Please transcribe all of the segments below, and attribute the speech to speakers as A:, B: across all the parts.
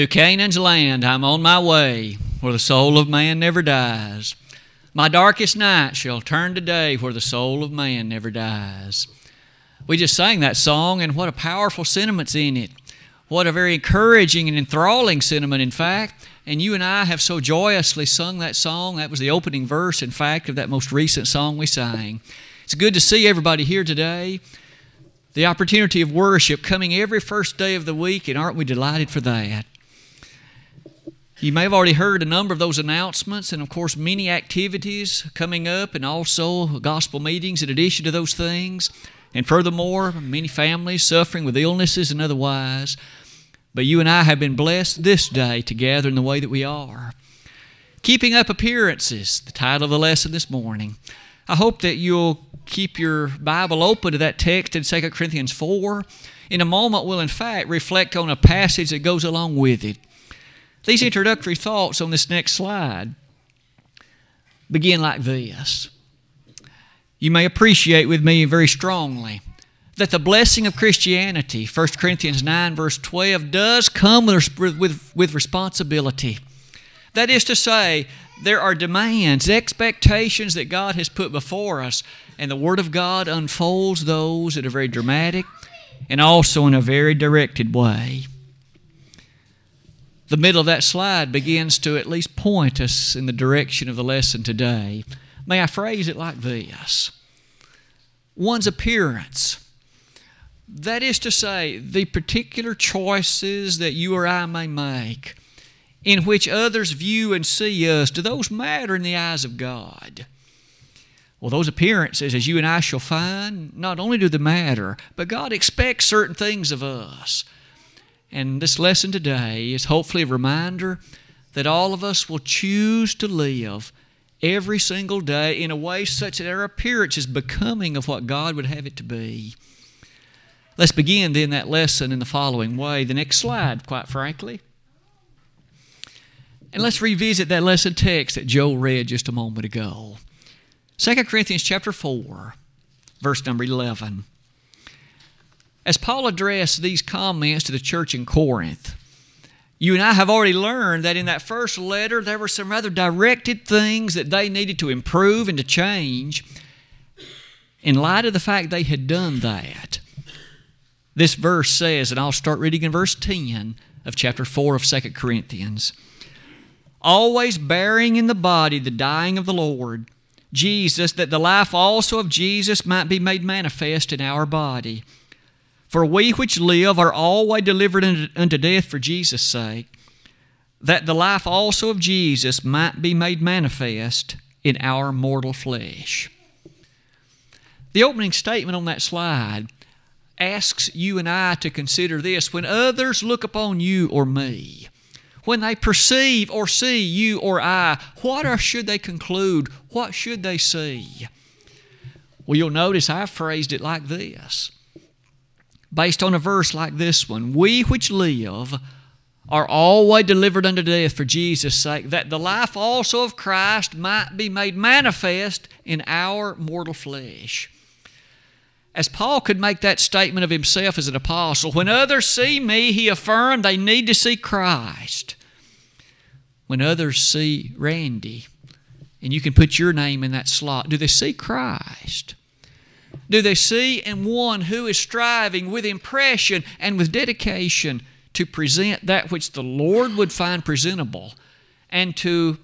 A: To Canaan's land I'm on my way, where the soul of man never dies. My darkest night shall turn to day, where the soul of man never dies. We just sang that song, and what a powerful sentiment's in it. What a very encouraging and enthralling sentiment, in fact. And you and I have so joyously sung that song. That was the opening verse, in fact, of that most recent song we sang. It's good to see everybody here today. The opportunity of worship coming every first day of the week, and aren't we delighted for that? You may have already heard a number of those announcements, and of course, many activities coming up, and also gospel meetings in addition to those things. And furthermore, many families suffering with illnesses and otherwise. But you and I have been blessed this day to gather in the way that we are. Keeping up appearances, the title of the lesson this morning. I hope that you'll keep your Bible open to that text in 2 Corinthians 4. In a moment, we'll in fact reflect on a passage that goes along with it. These introductory thoughts on this next slide begin like this. You may appreciate with me very strongly that the blessing of Christianity, 1 Corinthians 9, verse 12, does come with, with, with responsibility. That is to say, there are demands, expectations that God has put before us, and the Word of God unfolds those in a very dramatic and also in a very directed way the middle of that slide begins to at least point us in the direction of the lesson today. May I phrase it like this one's appearance. That is to say, the particular choices that you or I may make, in which others view and see us, do those matter in the eyes of God? Well, those appearances, as you and I shall find, not only do they matter, but God expects certain things of us. And this lesson today is hopefully a reminder that all of us will choose to live every single day in a way such that our appearance is becoming of what God would have it to be. Let's begin then that lesson in the following way. The next slide, quite frankly. And let's revisit that lesson text that Joe read just a moment ago. 2 Corinthians chapter 4, verse number 11. As Paul addressed these comments to the church in Corinth, you and I have already learned that in that first letter there were some rather directed things that they needed to improve and to change in light of the fact they had done that. This verse says, and I'll start reading in verse 10 of chapter 4 of 2 Corinthians always bearing in the body the dying of the Lord, Jesus, that the life also of Jesus might be made manifest in our body. For we which live are always delivered unto death for Jesus' sake, that the life also of Jesus might be made manifest in our mortal flesh. The opening statement on that slide asks you and I to consider this when others look upon you or me, when they perceive or see you or I, what should they conclude? What should they see? Well, you'll notice I phrased it like this based on a verse like this one We which live are always delivered unto death for Jesus' sake, that the life also of Christ might be made manifest in our mortal flesh. As Paul could make that statement of himself as an apostle, when others see me, he affirmed they need to see Christ. When others see Randy, and you can put your name in that slot, do they see Christ? Do they see in one who is striving with impression and with dedication to present that which the Lord would find presentable and to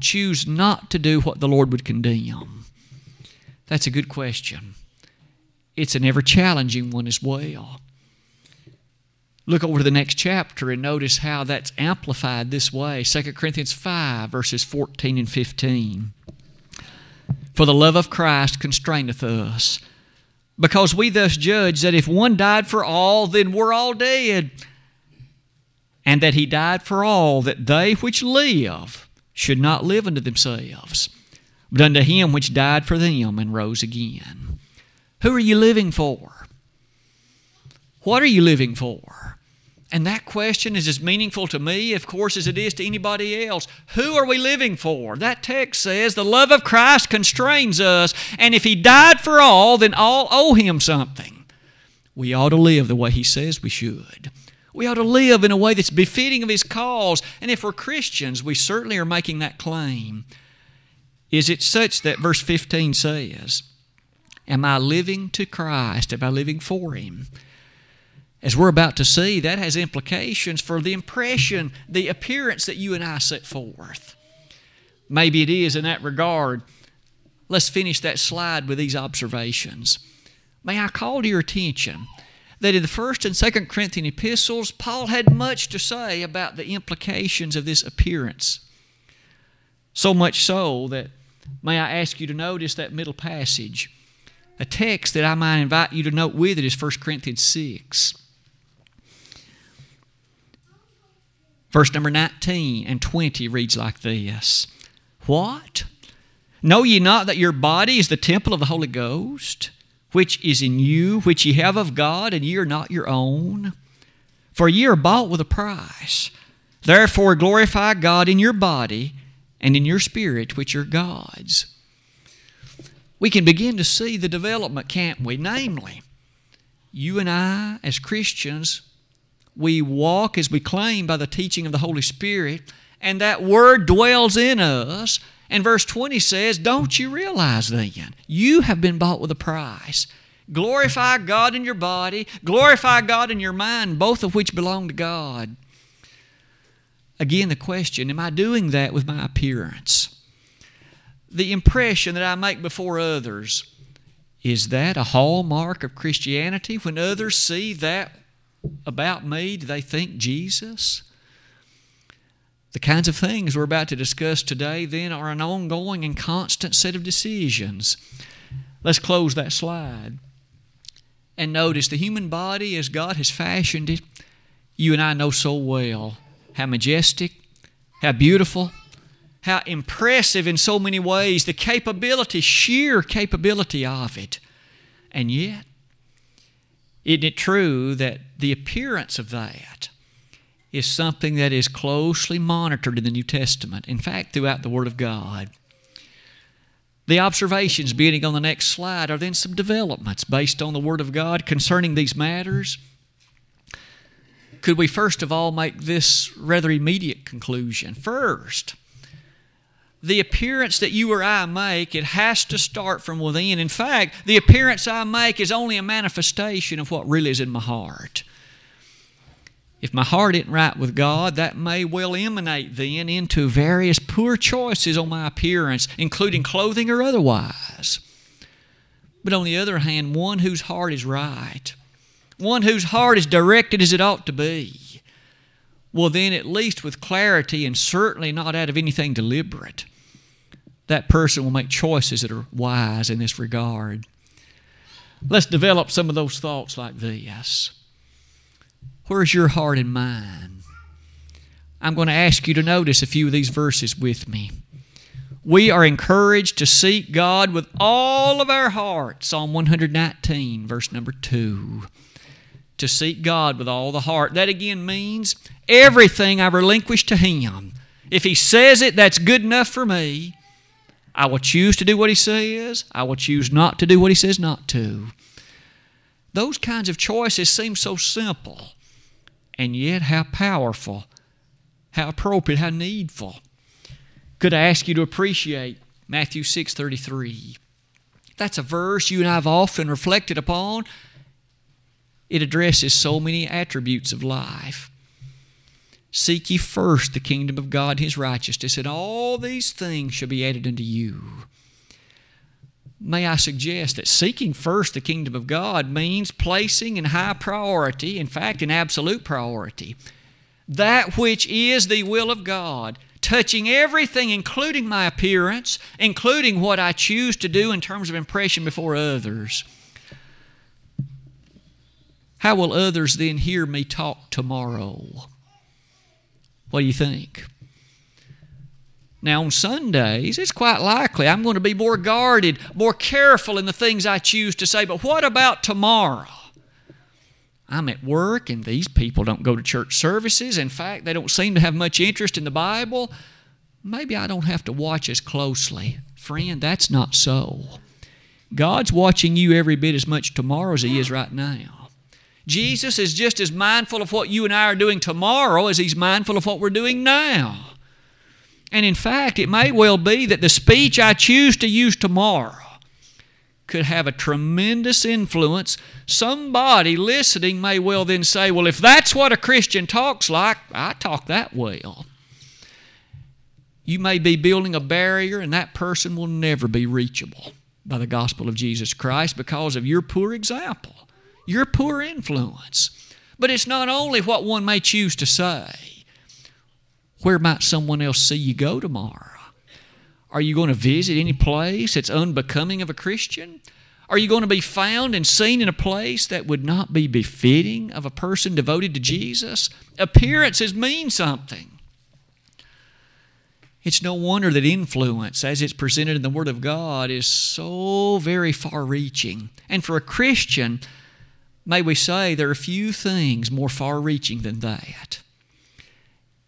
A: choose not to do what the Lord would condemn? That's a good question. It's an ever challenging one as well. Look over to the next chapter and notice how that's amplified this way 2 Corinthians 5, verses 14 and 15. For the love of Christ constraineth us because we thus judge that if one died for all, then we're all dead. And that he died for all, that they which live should not live unto themselves, but unto him which died for them and rose again. Who are you living for? What are you living for? And that question is as meaningful to me, of course, as it is to anybody else. Who are we living for? That text says the love of Christ constrains us, and if He died for all, then all owe Him something. We ought to live the way He says we should. We ought to live in a way that's befitting of His cause. And if we're Christians, we certainly are making that claim. Is it such that verse 15 says, Am I living to Christ? Am I living for Him? As we're about to see, that has implications for the impression, the appearance that you and I set forth. Maybe it is in that regard. Let's finish that slide with these observations. May I call to your attention that in the first and second Corinthian epistles, Paul had much to say about the implications of this appearance. So much so that, may I ask you to notice that middle passage? A text that I might invite you to note with it is 1 Corinthians 6. Verse number 19 and 20 reads like this What? Know ye not that your body is the temple of the Holy Ghost? which is in you, which ye have of God, and ye are not your own. For ye are bought with a price. Therefore glorify God in your body and in your spirit, which are God's. We can begin to see the development, can't we? Namely, you and I, as Christians, we walk as we claim by the teaching of the Holy Spirit, and that Word dwells in us and verse 20 says, Don't you realize then, you have been bought with a price. Glorify God in your body, glorify God in your mind, both of which belong to God. Again, the question Am I doing that with my appearance? The impression that I make before others, is that a hallmark of Christianity? When others see that about me, do they think Jesus? The kinds of things we're about to discuss today, then, are an ongoing and constant set of decisions. Let's close that slide. And notice the human body, as God has fashioned it, you and I know so well how majestic, how beautiful, how impressive in so many ways, the capability, sheer capability of it. And yet, isn't it true that the appearance of that is something that is closely monitored in the New Testament, in fact, throughout the Word of God. The observations beginning on the next slide are then some developments based on the Word of God concerning these matters. Could we first of all make this rather immediate conclusion? First, the appearance that you or I make, it has to start from within. In fact, the appearance I make is only a manifestation of what really is in my heart. If my heart isn't right with God, that may well emanate then into various poor choices on my appearance, including clothing or otherwise. But on the other hand, one whose heart is right, one whose heart is directed as it ought to be, well, then, at least with clarity and certainly not out of anything deliberate, that person will make choices that are wise in this regard. Let's develop some of those thoughts like this. Where's your heart and mind? I'm going to ask you to notice a few of these verses with me. We are encouraged to seek God with all of our heart. Psalm 119, verse number 2. To seek God with all the heart. That again means everything I relinquish to Him. If He says it, that's good enough for me. I will choose to do what He says. I will choose not to do what He says not to. Those kinds of choices seem so simple and yet how powerful, how appropriate, how needful. Could I ask you to appreciate Matthew 6:33? That's a verse you and I have often reflected upon. It addresses so many attributes of life. Seek ye first the kingdom of God, his righteousness, and all these things shall be added unto you may I suggest that seeking first the kingdom of God means placing in high priority, in fact, in absolute priority, that which is the will of God, touching everything, including my appearance, including what I choose to do in terms of impression before others. How will others then hear me talk tomorrow? What do you think? Now, on Sundays, it's quite likely I'm going to be more guarded, more careful in the things I choose to say. But what about tomorrow? I'm at work, and these people don't go to church services. In fact, they don't seem to have much interest in the Bible. Maybe I don't have to watch as closely. Friend, that's not so. God's watching you every bit as much tomorrow as He is right now. Jesus is just as mindful of what you and I are doing tomorrow as he's mindful of what we're doing now. And in fact, it may well be that the speech I choose to use tomorrow could have a tremendous influence. Somebody listening may well then say, Well, if that's what a Christian talks like, I talk that well. You may be building a barrier, and that person will never be reachable by the gospel of Jesus Christ because of your poor example, your poor influence. But it's not only what one may choose to say. Where might someone else see you go tomorrow? Are you going to visit any place that's unbecoming of a Christian? Are you going to be found and seen in a place that would not be befitting of a person devoted to Jesus? Appearances mean something. It's no wonder that influence, as it's presented in the Word of God, is so very far reaching. And for a Christian, may we say there are few things more far reaching than that.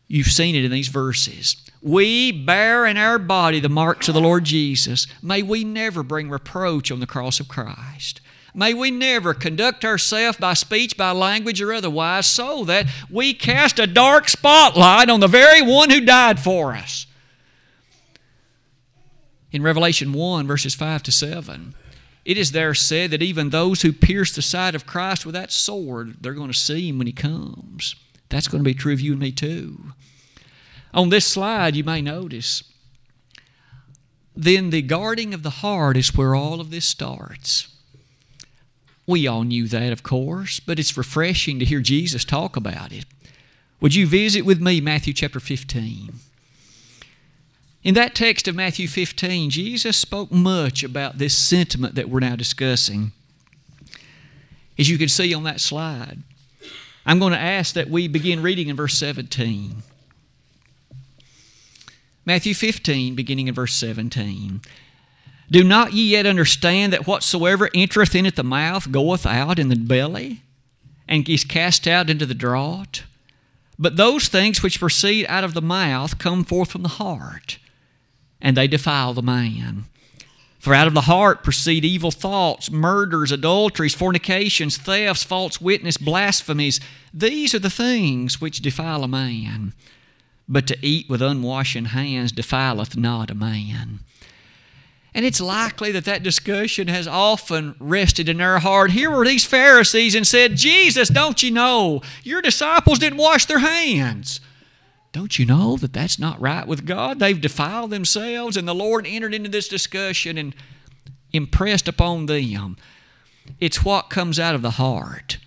A: You've seen it in these verses. We bear in our body the marks of the Lord Jesus. May we never bring reproach on the cross of Christ. May we never conduct ourselves by speech, by language, or otherwise so that we cast a dark spotlight on the very one who died for us. In Revelation 1, verses 5 to 7, it is there said that even those who pierce the side of Christ with that sword, they're going to see him when he comes. That's going to be true of you and me too. On this slide, you may notice, then the guarding of the heart is where all of this starts. We all knew that, of course, but it's refreshing to hear Jesus talk about it. Would you visit with me Matthew chapter 15? In that text of Matthew 15, Jesus spoke much about this sentiment that we're now discussing. As you can see on that slide, I'm going to ask that we begin reading in verse 17. Matthew 15, beginning in verse 17. Do not ye yet understand that whatsoever entereth in at the mouth goeth out in the belly, and is cast out into the draught? But those things which proceed out of the mouth come forth from the heart, and they defile the man. For out of the heart proceed evil thoughts, murders, adulteries, fornications, thefts, false witness, blasphemies. These are the things which defile a man but to eat with unwashen hands defileth not a man. And it's likely that that discussion has often rested in their heart. Here were these Pharisees and said, Jesus, don't you know your disciples didn't wash their hands? Don't you know that that's not right with God? They've defiled themselves, and the Lord entered into this discussion and impressed upon them. It's what comes out of the heart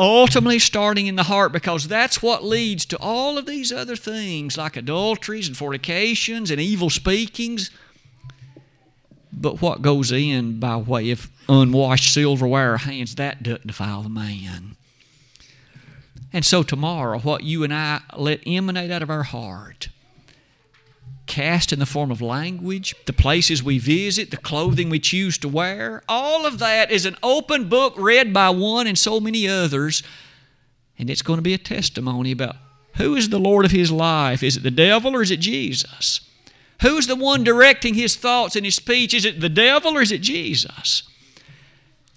A: ultimately starting in the heart because that's what leads to all of these other things like adulteries and fornications and evil speakings. But what goes in by way of unwashed silverware hands, that doesn't defile the man. And so tomorrow, what you and I let emanate out of our heart cast in the form of language, the places we visit, the clothing we choose to wear. All of that is an open book read by one and so many others. And it's going to be a testimony about who is the Lord of his life. Is it the devil or is it Jesus? Who's the one directing his thoughts and his speech? Is it the devil or is it Jesus?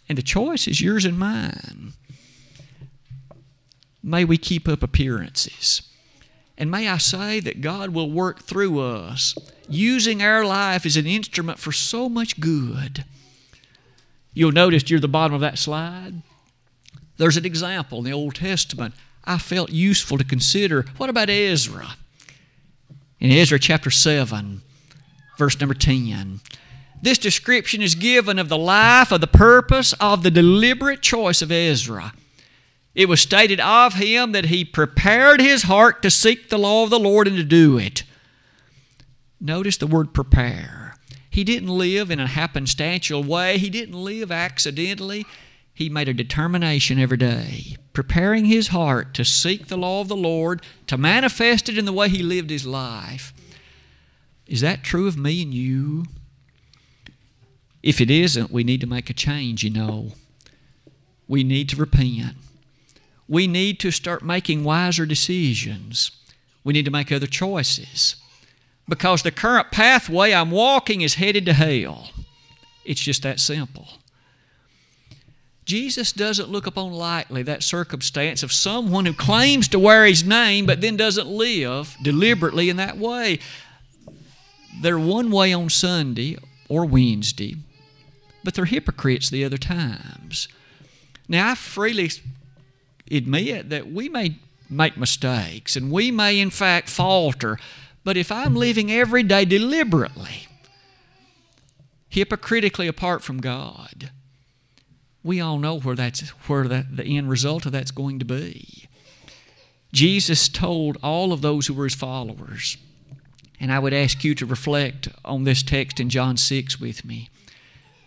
A: And the choice is yours and mine. May we keep up appearances. And may I say that God will work through us, using our life as an instrument for so much good. You'll notice near the bottom of that slide, there's an example in the Old Testament I felt useful to consider. What about Ezra? In Ezra chapter 7, verse number 10. This description is given of the life, of the purpose, of the deliberate choice of Ezra. It was stated of him that he prepared his heart to seek the law of the Lord and to do it. Notice the word prepare. He didn't live in a happenstantial way, he didn't live accidentally. He made a determination every day, preparing his heart to seek the law of the Lord, to manifest it in the way he lived his life. Is that true of me and you? If it isn't, we need to make a change, you know. We need to repent we need to start making wiser decisions. We need to make other choices. Because the current pathway I'm walking is headed to hell. It's just that simple. Jesus doesn't look upon lightly that circumstance of someone who claims to wear his name but then doesn't live deliberately in that way. They're one way on Sunday or Wednesday, but they're hypocrites the other times. Now, I freely admit that we may make mistakes and we may, in fact, falter, but if I'm living every day deliberately, hypocritically apart from God, we all know where that's where that, the end result of that's going to be. Jesus told all of those who were his followers, and I would ask you to reflect on this text in John 6 with me.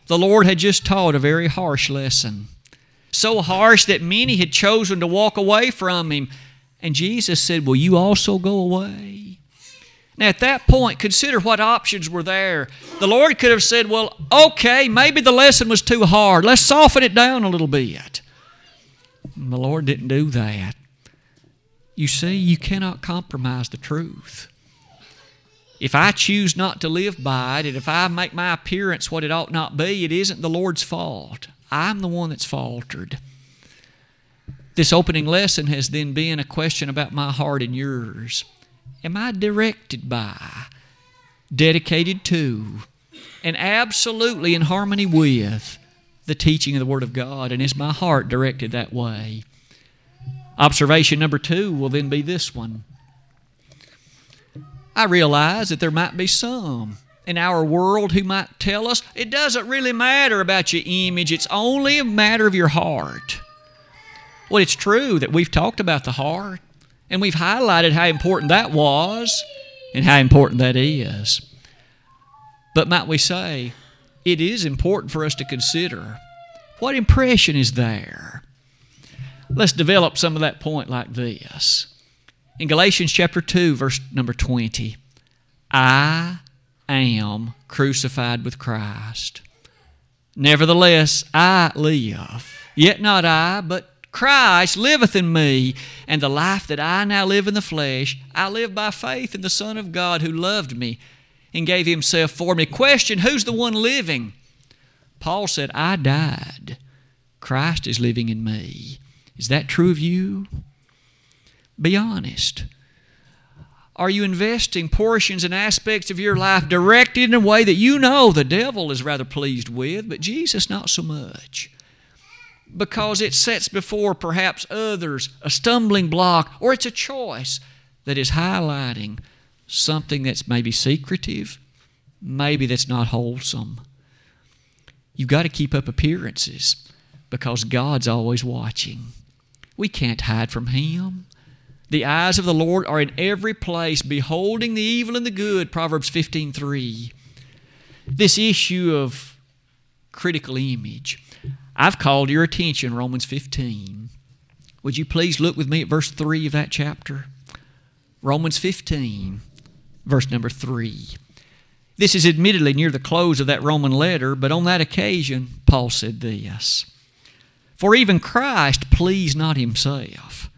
A: The Lord had just taught a very harsh lesson, so harsh that many had chosen to walk away from him. And Jesus said, Will you also go away? Now, at that point, consider what options were there. The Lord could have said, Well, okay, maybe the lesson was too hard. Let's soften it down a little bit. And the Lord didn't do that. You see, you cannot compromise the truth. If I choose not to live by it, and if I make my appearance what it ought not be, it isn't the Lord's fault. I'm the one that's faltered. This opening lesson has then been a question about my heart and yours am I directed by, dedicated to, and absolutely in harmony with the teaching of the Word of God? And is my heart directed that way? Observation number two will then be this one. I realize that there might be some in our world who might tell us it doesn't really matter about your image, it's only a matter of your heart. Well, it's true that we've talked about the heart. And we've highlighted how important that was and how important that is. But might we say, it is important for us to consider what impression is there? Let's develop some of that point like this. In Galatians chapter 2, verse number 20, I am crucified with Christ. Nevertheless, I live. Yet not I, but Christ liveth in me, and the life that I now live in the flesh, I live by faith in the Son of God who loved me and gave himself for me. Question Who's the one living? Paul said, I died. Christ is living in me. Is that true of you? Be honest. Are you investing portions and aspects of your life directed in a way that you know the devil is rather pleased with, but Jesus not so much? because it sets before perhaps others a stumbling block or it's a choice that is highlighting something that's maybe secretive, maybe that's not wholesome. You've got to keep up appearances because God's always watching. We can't hide from Him. The eyes of the Lord are in every place, beholding the evil and the good, Proverbs 15:3. This issue of critical image. I've called your attention, Romans 15. Would you please look with me at verse 3 of that chapter? Romans 15, verse number 3. This is admittedly near the close of that Roman letter, but on that occasion, Paul said this For even Christ pleased not himself,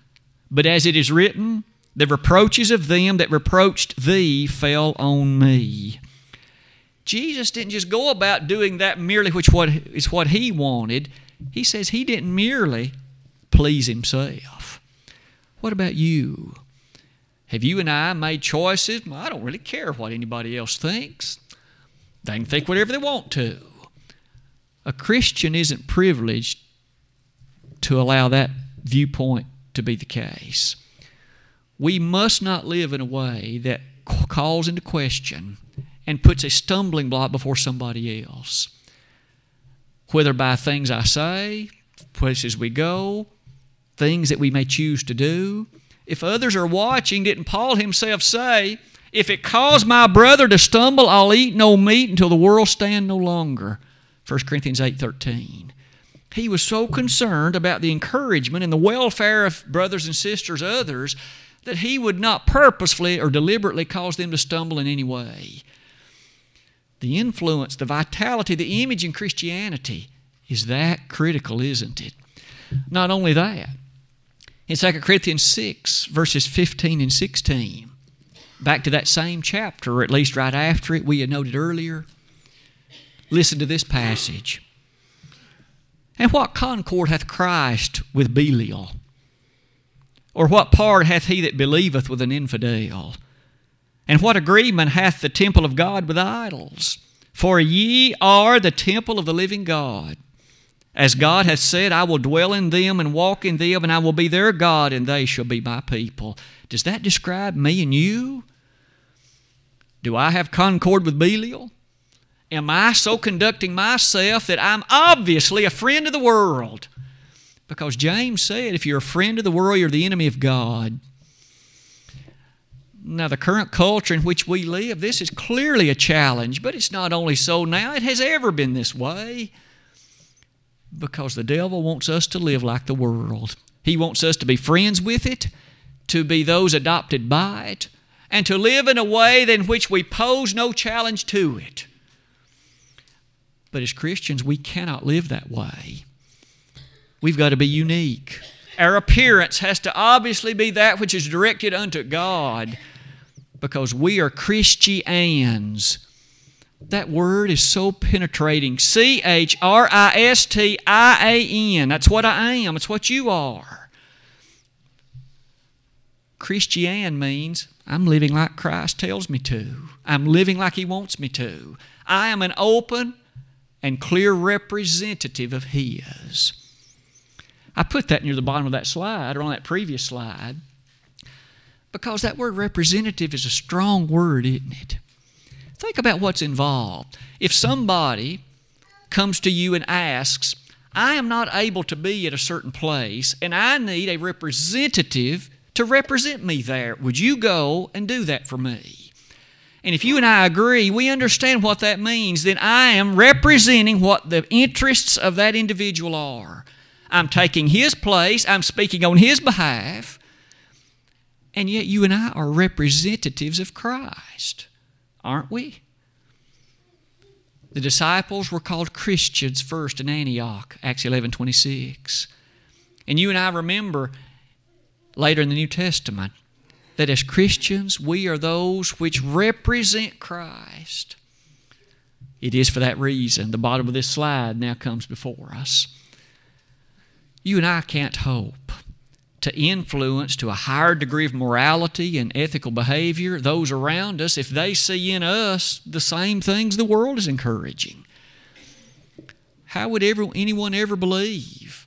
A: but as it is written, the reproaches of them that reproached thee fell on me. Jesus didn't just go about doing that merely which what is what he wanted. He says he didn't merely please himself. What about you? Have you and I made choices? I don't really care what anybody else thinks. They can think whatever they want to. A Christian isn't privileged to allow that viewpoint to be the case. We must not live in a way that calls into question and puts a stumbling block before somebody else. Whether by things I say, places we go, things that we may choose to do. If others are watching, didn't Paul himself say, If it cause my brother to stumble, I'll eat no meat until the world stand no longer? 1 Corinthians 8.13. He was so concerned about the encouragement and the welfare of brothers and sisters, others, that he would not purposefully or deliberately cause them to stumble in any way the influence, the vitality, the image in Christianity is that critical, isn't it? Not only that, in 2 Corinthians 6, verses 15 and 16, back to that same chapter, or at least right after it, we had noted earlier. Listen to this passage. And what concord hath Christ with Belial? Or what part hath he that believeth with an infidel? And what agreement hath the temple of God with idols? For ye are the temple of the living God. As God hath said, I will dwell in them and walk in them, and I will be their God, and they shall be my people. Does that describe me and you? Do I have concord with Belial? Am I so conducting myself that I'm obviously a friend of the world? Because James said, if you're a friend of the world, you're the enemy of God. Now, the current culture in which we live, this is clearly a challenge, but it's not only so now, it has ever been this way. Because the devil wants us to live like the world. He wants us to be friends with it, to be those adopted by it, and to live in a way in which we pose no challenge to it. But as Christians, we cannot live that way. We've got to be unique. Our appearance has to obviously be that which is directed unto God because we are Christians. That word is so penetrating. C H R I S T I A N. That's what I am. It's what you are. Christian means I'm living like Christ tells me to. I'm living like He wants me to. I am an open, and clear representative of His. I put that near the bottom of that slide or on that previous slide because that word representative is a strong word, isn't it? Think about what's involved. If somebody comes to you and asks, I am not able to be at a certain place and I need a representative to represent me there, would you go and do that for me? And if you and I agree, we understand what that means, then I am representing what the interests of that individual are. I'm taking his place, I'm speaking on his behalf, and yet you and I are representatives of Christ, aren't we? The disciples were called Christians first in Antioch, Acts 11 26. And you and I remember later in the New Testament, that as Christians, we are those which represent Christ. It is for that reason the bottom of this slide now comes before us. You and I can't hope to influence to a higher degree of morality and ethical behavior those around us if they see in us the same things the world is encouraging. How would ever, anyone ever believe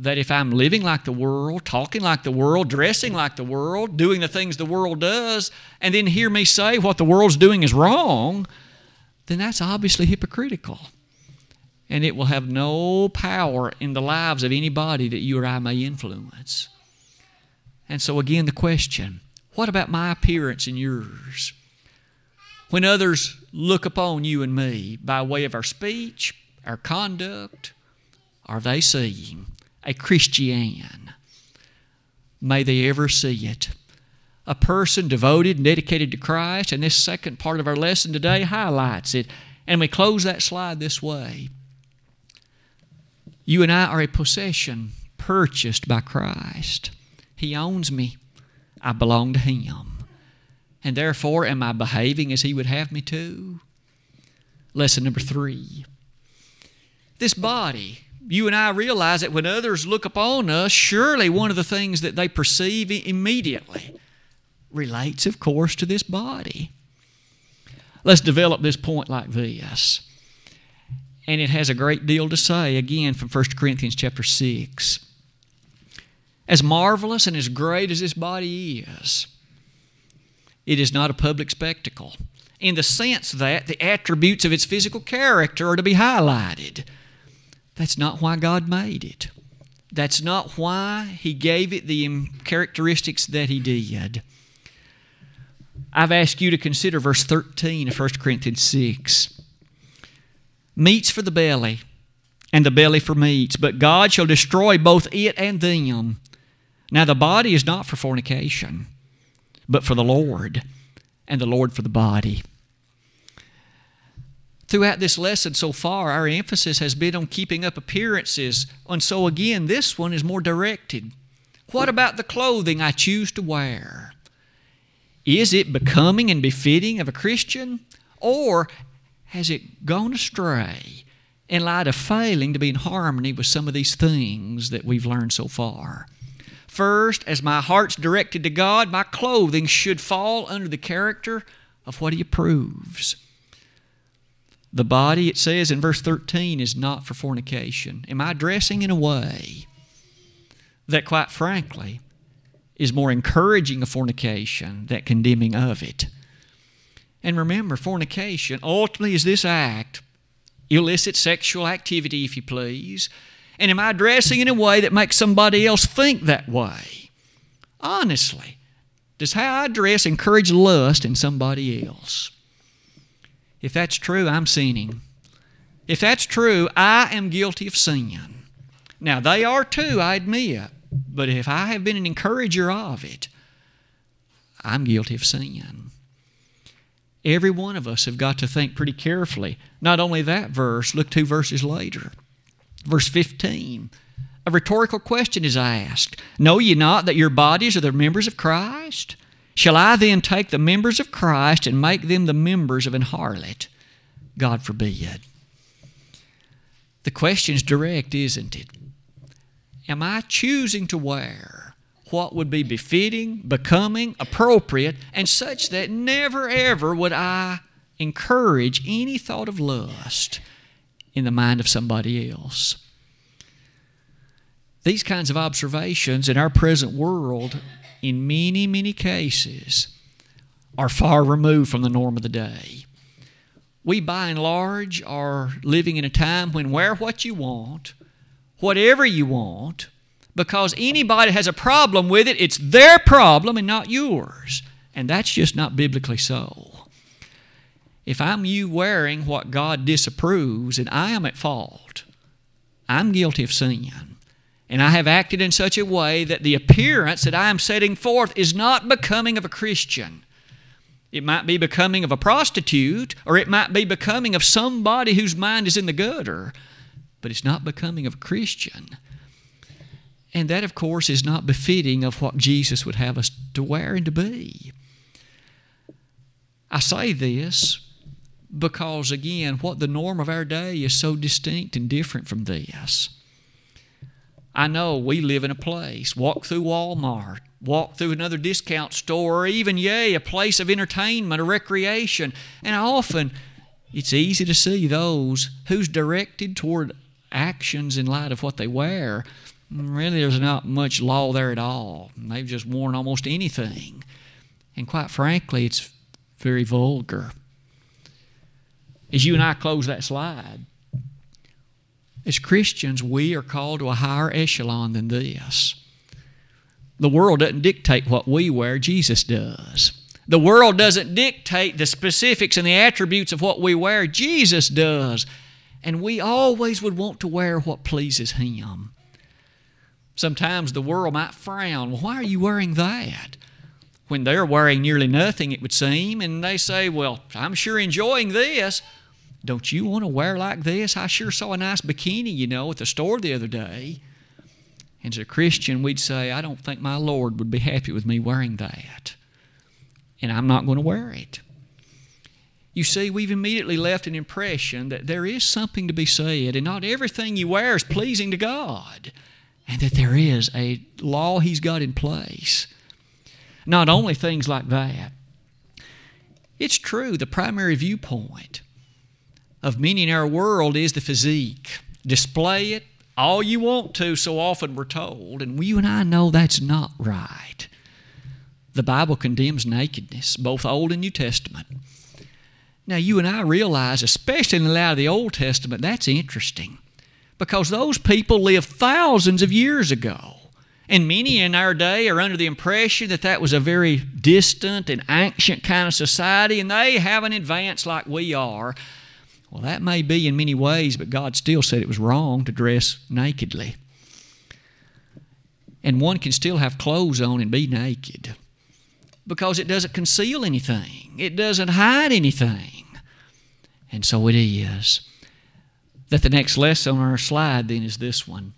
A: that if I'm living like the world, talking like the world, dressing like the world, doing the things the world does, and then hear me say what the world's doing is wrong, then that's obviously hypocritical. And it will have no power in the lives of anybody that you or I may influence. And so, again, the question what about my appearance and yours? When others look upon you and me by way of our speech, our conduct, are they seeing a Christian. May they ever see it. A person devoted and dedicated to Christ, and this second part of our lesson today highlights it. And we close that slide this way You and I are a possession purchased by Christ. He owns me, I belong to Him. And therefore, am I behaving as He would have me to? Lesson number three. This body you and I realize that when others look upon us, surely one of the things that they perceive immediately relates, of course, to this body. Let's develop this point like this. And it has a great deal to say, again, from 1 Corinthians chapter 6. As marvelous and as great as this body is, it is not a public spectacle in the sense that the attributes of its physical character are to be highlighted. That's not why God made it. That's not why He gave it the characteristics that He did. I've asked you to consider verse 13 of 1 Corinthians 6. Meats for the belly, and the belly for meats, but God shall destroy both it and them. Now the body is not for fornication, but for the Lord, and the Lord for the body. Throughout this lesson so far, our emphasis has been on keeping up appearances. And so, again, this one is more directed. What about the clothing I choose to wear? Is it becoming and befitting of a Christian? Or has it gone astray in light of failing to be in harmony with some of these things that we've learned so far. First, as my heart's directed to God, my clothing should fall under the character of what He approves. The body, it says in verse 13, is not for fornication. Am I dressing in a way that, quite frankly, is more encouraging of fornication than condemning of it? And remember, fornication ultimately is this act illicit sexual activity, if you please? And am I dressing in a way that makes somebody else think that way? Honestly, does how I dress encourage lust in somebody else? If that's true, I'm sinning. If that's true, I am guilty of sin. Now, they are too, I admit, but if I have been an encourager of it, I'm guilty of sin. Every one of us have got to think pretty carefully. Not only that verse, look two verses later. Verse 15. A rhetorical question is asked Know ye not that your bodies are the members of Christ? Shall I then take the members of Christ and make them the members of an harlot? God forbid. The question's direct, isn't it? Am I choosing to wear what would be befitting, becoming, appropriate, and such that never ever would I encourage any thought of lust in the mind of somebody else. These kinds of observations in our present world, in many, many cases, are far removed from the norm of the day. We, by and large, are living in a time when wear what you want, whatever you want, because anybody has a problem with it, it's their problem and not yours. And that's just not biblically so. If I'm you wearing what God disapproves and I am at fault, I'm guilty of sin. And I have acted in such a way that the appearance that I am setting forth is not becoming of a Christian. It might be becoming of a prostitute, or it might be becoming of somebody whose mind is in the gutter, but it's not becoming of a Christian. And that, of course, is not befitting of what Jesus would have us to wear and to be. I say this because, again, what the norm of our day is so distinct and different from this. I know we live in a place, walk through Walmart, walk through another discount store, or even, yea, a place of entertainment or recreation, and often it's easy to see those who's directed toward actions in light of what they wear really there's not much law there at all. They've just worn almost anything. And quite frankly, it's very vulgar. As you and I close that slide, as Christians, we are called to a higher echelon than this. The world doesn't dictate what we wear, Jesus does. The world doesn't dictate the specifics and the attributes of what we wear, Jesus does. And we always would want to wear what pleases Him. Sometimes the world might frown. Well, why are you wearing that? When they're wearing nearly nothing, it would seem, and they say, Well, I'm sure enjoying this. Don't you want to wear like this? I sure saw a nice bikini, you know, at the store the other day. And as a Christian, we'd say, I don't think my Lord would be happy with me wearing that. And I'm not going to wear it. You see, we've immediately left an impression that there is something to be said, and not everything you wear is pleasing to God and that there is a law He's got in place. Not only things like that, it's true, the primary viewpoint of many in our world is the physique. Display it all you want to, so often we're told, and you and I know that's not right. The Bible condemns nakedness, both Old and New Testament. Now, you and I realize, especially in the light of the Old Testament, that's interesting because those people lived thousands of years ago. And many in our day are under the impression that that was a very distant and ancient kind of society, and they haven't advanced like we are. Well, that may be in many ways, but God still said it was wrong to dress nakedly. And one can still have clothes on and be naked because it doesn't conceal anything, it doesn't hide anything. And so it is that the next lesson on our slide then is this one.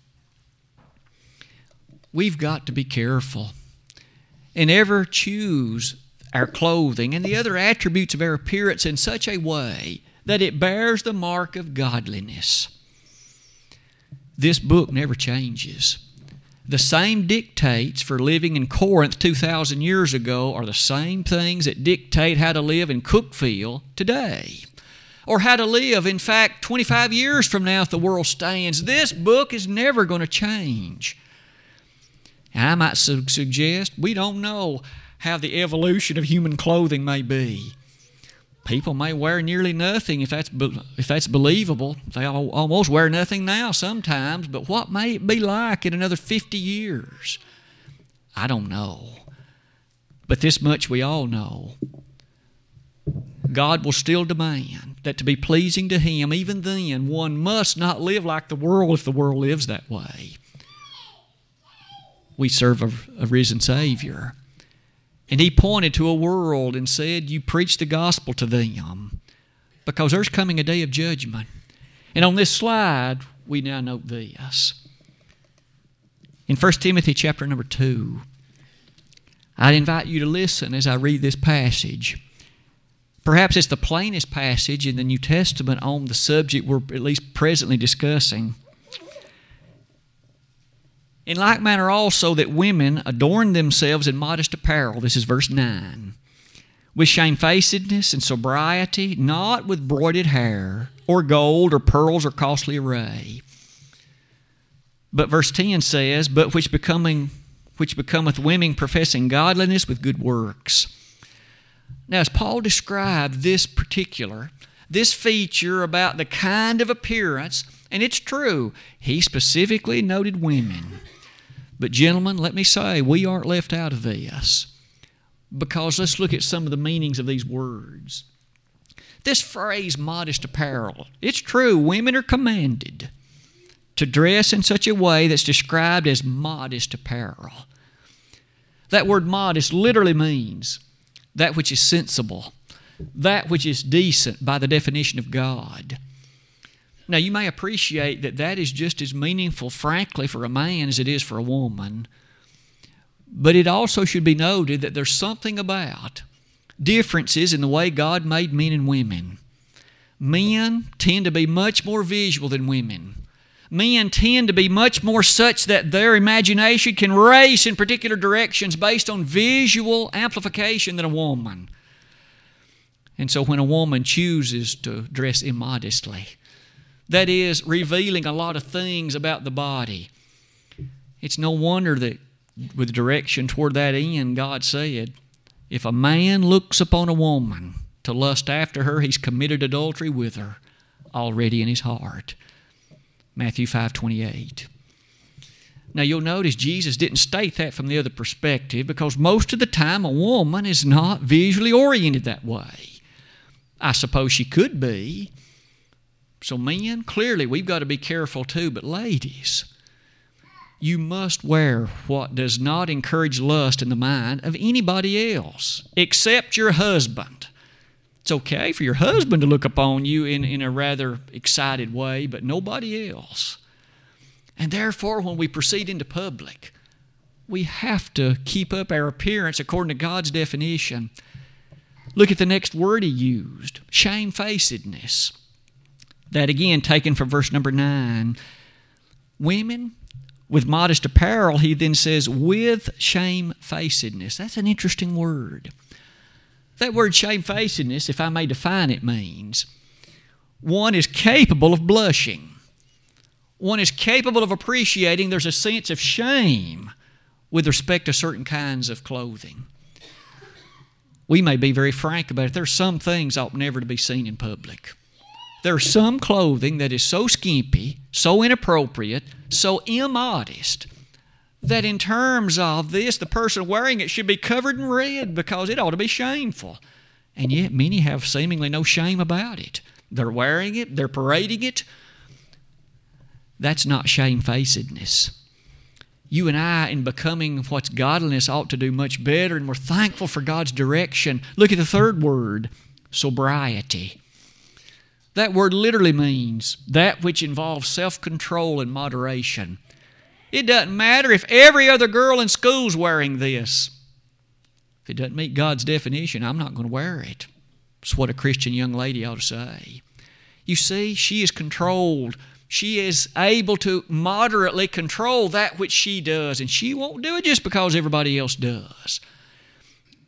A: We've got to be careful and ever choose our clothing and the other attributes of our appearance in such a way that it bears the mark of godliness. this book never changes. The same dictates for living in Corinth 2,000 years ago are the same things that dictate how to live in Cookeville today. Or how to live, in fact, 25 years from now if the world stands. This book is never going to change. I might su- suggest we don't know how the evolution of human clothing may be. People may wear nearly nothing if that's if that's believable. They almost wear nothing now sometimes, but what may it be like in another 50 years? I don't know. But this much we all know. God will still demand that to be pleasing to Him, even then, one must not live like the world if the world lives that way. We serve a, a risen Savior. And he pointed to a world and said, You preach the gospel to them because there's coming a day of judgment. And on this slide, we now note this. In 1 Timothy chapter number 2, I'd invite you to listen as I read this passage. Perhaps it's the plainest passage in the New Testament on the subject we're at least presently discussing. In like manner also that women adorn themselves in modest apparel, this is verse 9, with shamefacedness and sobriety, not with broided hair, or gold, or pearls, or costly array. But verse 10 says, But which becoming which becometh women professing godliness with good works. Now, as Paul described this particular, this feature about the kind of appearance, and it's true, he specifically noted women. But, gentlemen, let me say, we aren't left out of this because let's look at some of the meanings of these words. This phrase, modest apparel, it's true, women are commanded to dress in such a way that's described as modest apparel. That word modest literally means that which is sensible, that which is decent by the definition of God. Now, you may appreciate that that is just as meaningful, frankly, for a man as it is for a woman. But it also should be noted that there's something about differences in the way God made men and women. Men tend to be much more visual than women. Men tend to be much more such that their imagination can race in particular directions based on visual amplification than a woman. And so when a woman chooses to dress immodestly, that is revealing a lot of things about the body. It's no wonder that with direction toward that end, God said, If a man looks upon a woman to lust after her, he's committed adultery with her already in his heart. Matthew 5 28. Now you'll notice Jesus didn't state that from the other perspective because most of the time a woman is not visually oriented that way. I suppose she could be, so, men, clearly we've got to be careful too, but ladies, you must wear what does not encourage lust in the mind of anybody else except your husband. It's okay for your husband to look upon you in, in a rather excited way, but nobody else. And therefore, when we proceed into public, we have to keep up our appearance according to God's definition. Look at the next word he used shamefacedness. That again, taken from verse number 9. Women with modest apparel, he then says, with shamefacedness. That's an interesting word. That word shamefacedness, if I may define it, means one is capable of blushing. One is capable of appreciating there's a sense of shame with respect to certain kinds of clothing. We may be very frank about it. There's some things ought never to be seen in public. There's some clothing that is so skimpy, so inappropriate, so immodest, that in terms of this, the person wearing it should be covered in red because it ought to be shameful. And yet, many have seemingly no shame about it. They're wearing it, they're parading it. That's not shamefacedness. You and I, in becoming what's godliness, ought to do much better, and we're thankful for God's direction. Look at the third word sobriety. That word literally means that which involves self control and moderation. It doesn't matter if every other girl in school's wearing this. If it doesn't meet God's definition, I'm not going to wear it. It's what a Christian young lady ought to say. You see, she is controlled She is able to moderately control that which she does, and she won't do it just because everybody else does.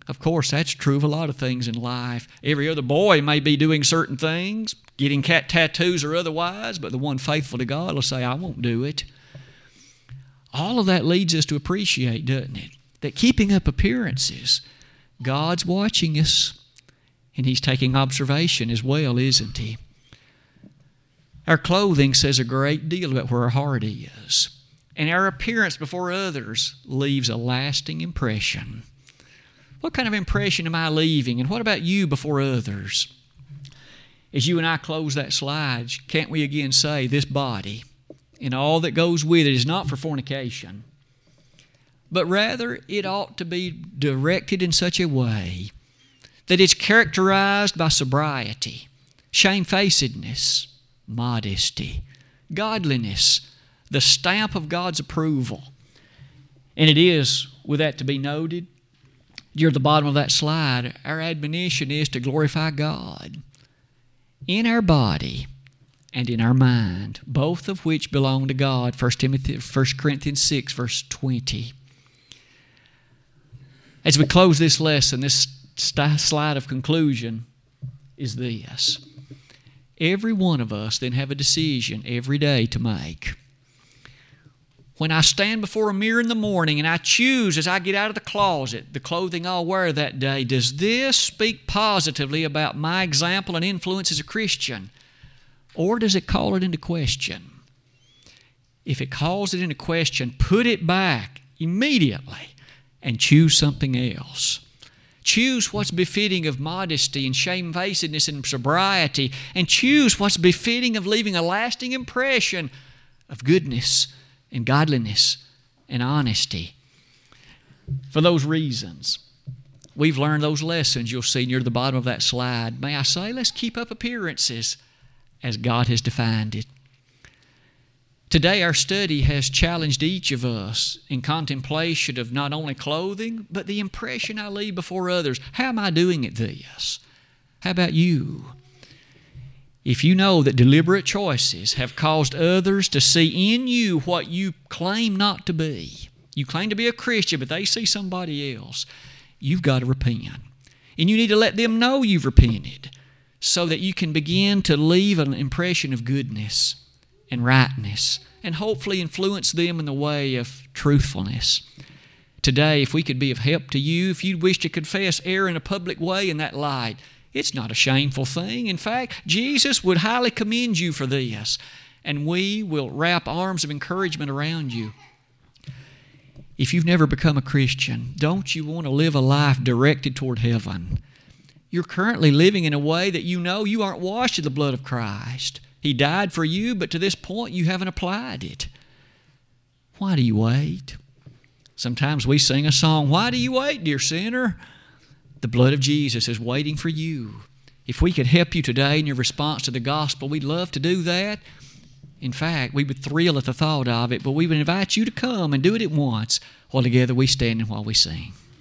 A: Of course, that's true of a lot of things in life. Every other boy may be doing certain things, getting cat tattoos or otherwise, but the one faithful to God will say, I won't do it. All of that leads us to appreciate, doesn't it? That keeping up appearances, God's watching us, and He's taking observation as well, isn't He? Our clothing says a great deal about where our heart is, and our appearance before others leaves a lasting impression. What kind of impression am I leaving? And what about you before others? As you and I close that slide, can't we again say this body and all that goes with it is not for fornication, but rather it ought to be directed in such a way that it's characterized by sobriety, shamefacedness, modesty, godliness, the stamp of God's approval. And it is, with that to be noted, near the bottom of that slide, our admonition is to glorify God in our body and in our mind, both of which belong to God. 1, Timothy, 1 Corinthians 6, verse 20. As we close this lesson, this slide of conclusion is this. Every one of us then have a decision every day to make. When I stand before a mirror in the morning and I choose as I get out of the closet the clothing I'll wear that day, does this speak positively about my example and influence as a Christian? Or does it call it into question? If it calls it into question, put it back immediately and choose something else. Choose what's befitting of modesty and shamefacedness and sobriety, and choose what's befitting of leaving a lasting impression of goodness and godliness and honesty. For those reasons, we've learned those lessons you'll see near the bottom of that slide. May I say, let's keep up appearances as God has defined it. Today, our study has challenged each of us in contemplation of not only clothing, but the impression I leave before others. How am I doing at this? How about you? If you know that deliberate choices have caused others to see in you what you claim not to be, you claim to be a Christian, but they see somebody else, you've got to repent. And you need to let them know you've repented so that you can begin to leave an impression of goodness and rightness, and hopefully influence them in the way of truthfulness. Today, if we could be of help to you, if you'd wish to confess error in a public way in that light, it's not a shameful thing. In fact, Jesus would highly commend you for this, and we will wrap arms of encouragement around you. If you've never become a Christian, don't you want to live a life directed toward heaven? You're currently living in a way that you know you aren't washed in the blood of Christ. He died for you, but to this point you haven't applied it. Why do you wait? Sometimes we sing a song, Why do you wait, dear sinner? The blood of Jesus is waiting for you. If we could help you today in your response to the gospel, we'd love to do that. In fact, we would thrill at the thought of it, but we would invite you to come and do it at once while together we stand and while we sing.